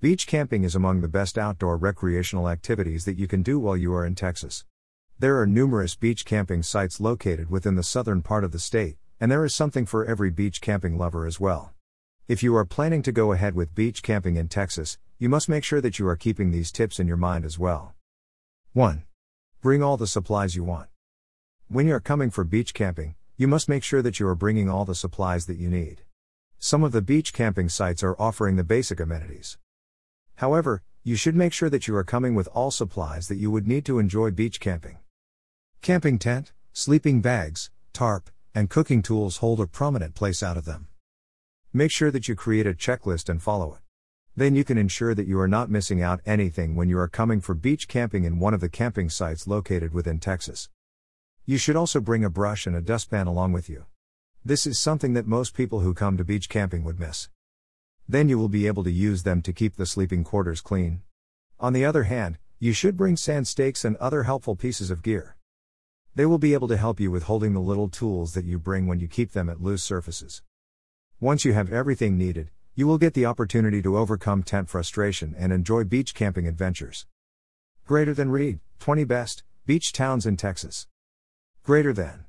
Beach camping is among the best outdoor recreational activities that you can do while you are in Texas. There are numerous beach camping sites located within the southern part of the state, and there is something for every beach camping lover as well. If you are planning to go ahead with beach camping in Texas, you must make sure that you are keeping these tips in your mind as well. 1. Bring all the supplies you want. When you are coming for beach camping, you must make sure that you are bringing all the supplies that you need. Some of the beach camping sites are offering the basic amenities. However, you should make sure that you are coming with all supplies that you would need to enjoy beach camping. Camping tent, sleeping bags, tarp, and cooking tools hold a prominent place out of them. Make sure that you create a checklist and follow it. Then you can ensure that you are not missing out anything when you are coming for beach camping in one of the camping sites located within Texas. You should also bring a brush and a dustpan along with you. This is something that most people who come to beach camping would miss. Then you will be able to use them to keep the sleeping quarters clean. On the other hand, you should bring sand stakes and other helpful pieces of gear. They will be able to help you with holding the little tools that you bring when you keep them at loose surfaces. Once you have everything needed, you will get the opportunity to overcome tent frustration and enjoy beach camping adventures. Greater than Read, 20 Best Beach Towns in Texas. Greater than.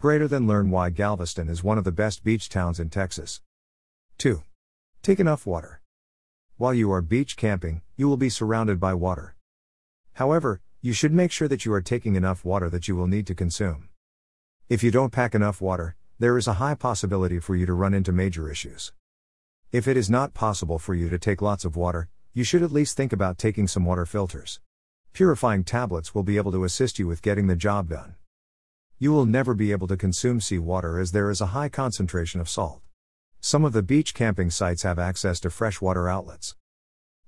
Greater than learn why Galveston is one of the best beach towns in Texas. 2. Take enough water. While you are beach camping, you will be surrounded by water. However, you should make sure that you are taking enough water that you will need to consume. If you don't pack enough water, there is a high possibility for you to run into major issues. If it is not possible for you to take lots of water, you should at least think about taking some water filters. Purifying tablets will be able to assist you with getting the job done. You will never be able to consume seawater as there is a high concentration of salt. Some of the beach camping sites have access to freshwater outlets.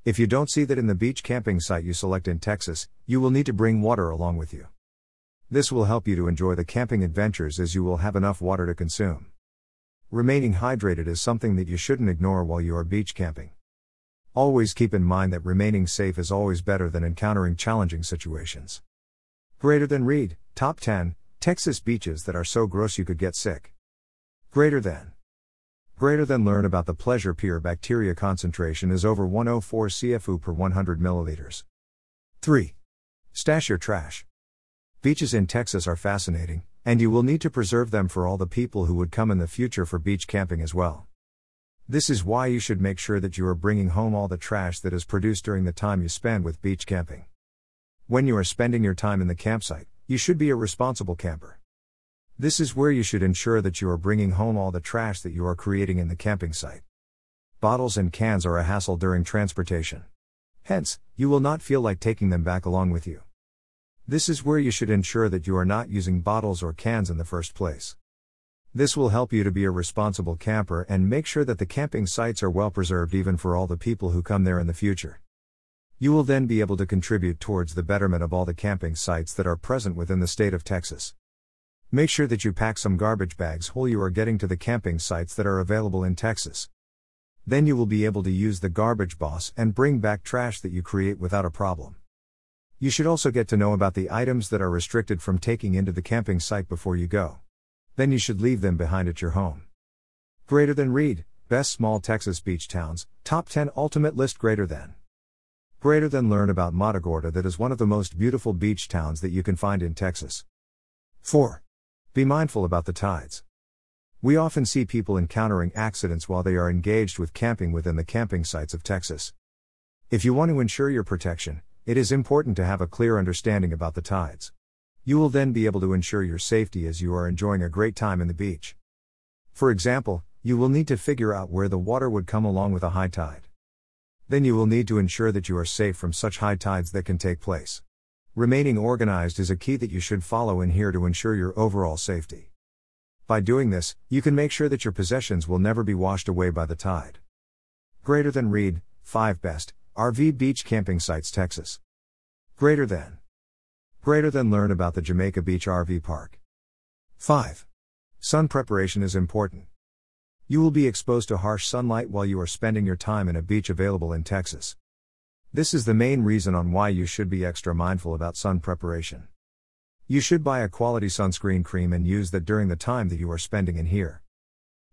If you don't see that in the beach camping site you select in Texas, you will need to bring water along with you. This will help you to enjoy the camping adventures as you will have enough water to consume. Remaining hydrated is something that you shouldn't ignore while you are beach camping. Always keep in mind that remaining safe is always better than encountering challenging situations. Greater than Read, Top 10, Texas beaches that are so gross you could get sick. Greater than. Greater than learn about the pleasure pier bacteria concentration is over 104 CFU per 100 milliliters. 3. Stash your trash. Beaches in Texas are fascinating, and you will need to preserve them for all the people who would come in the future for beach camping as well. This is why you should make sure that you are bringing home all the trash that is produced during the time you spend with beach camping. When you are spending your time in the campsite, you should be a responsible camper. This is where you should ensure that you are bringing home all the trash that you are creating in the camping site. Bottles and cans are a hassle during transportation. Hence, you will not feel like taking them back along with you. This is where you should ensure that you are not using bottles or cans in the first place. This will help you to be a responsible camper and make sure that the camping sites are well preserved even for all the people who come there in the future. You will then be able to contribute towards the betterment of all the camping sites that are present within the state of Texas. Make sure that you pack some garbage bags while you are getting to the camping sites that are available in Texas. Then you will be able to use the garbage boss and bring back trash that you create without a problem. You should also get to know about the items that are restricted from taking into the camping site before you go. Then you should leave them behind at your home. Greater than Read, Best Small Texas Beach Towns, Top 10 Ultimate List Greater than. Greater than learn about Matagorda that is one of the most beautiful beach towns that you can find in Texas. 4. Be mindful about the tides. We often see people encountering accidents while they are engaged with camping within the camping sites of Texas. If you want to ensure your protection, it is important to have a clear understanding about the tides. You will then be able to ensure your safety as you are enjoying a great time in the beach. For example, you will need to figure out where the water would come along with a high tide then you will need to ensure that you are safe from such high tides that can take place. Remaining organized is a key that you should follow in here to ensure your overall safety. By doing this, you can make sure that your possessions will never be washed away by the tide. Greater than Read, 5 Best, RV Beach Camping Sites, Texas. Greater than. Greater than learn about the Jamaica Beach RV Park. 5. Sun preparation is important. You will be exposed to harsh sunlight while you are spending your time in a beach available in Texas. This is the main reason on why you should be extra mindful about sun preparation. You should buy a quality sunscreen cream and use that during the time that you are spending in here.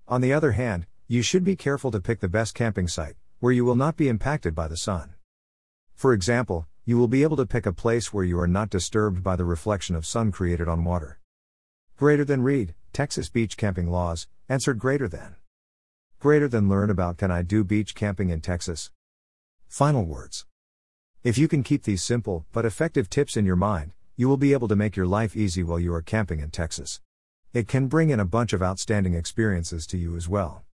On the other hand, you should be careful to pick the best camping site, where you will not be impacted by the sun. For example, you will be able to pick a place where you are not disturbed by the reflection of sun created on water. Greater than read, Texas beach camping laws, answered greater than. Greater than learn about can I do beach camping in Texas? Final words. If you can keep these simple but effective tips in your mind, you will be able to make your life easy while you are camping in Texas. It can bring in a bunch of outstanding experiences to you as well.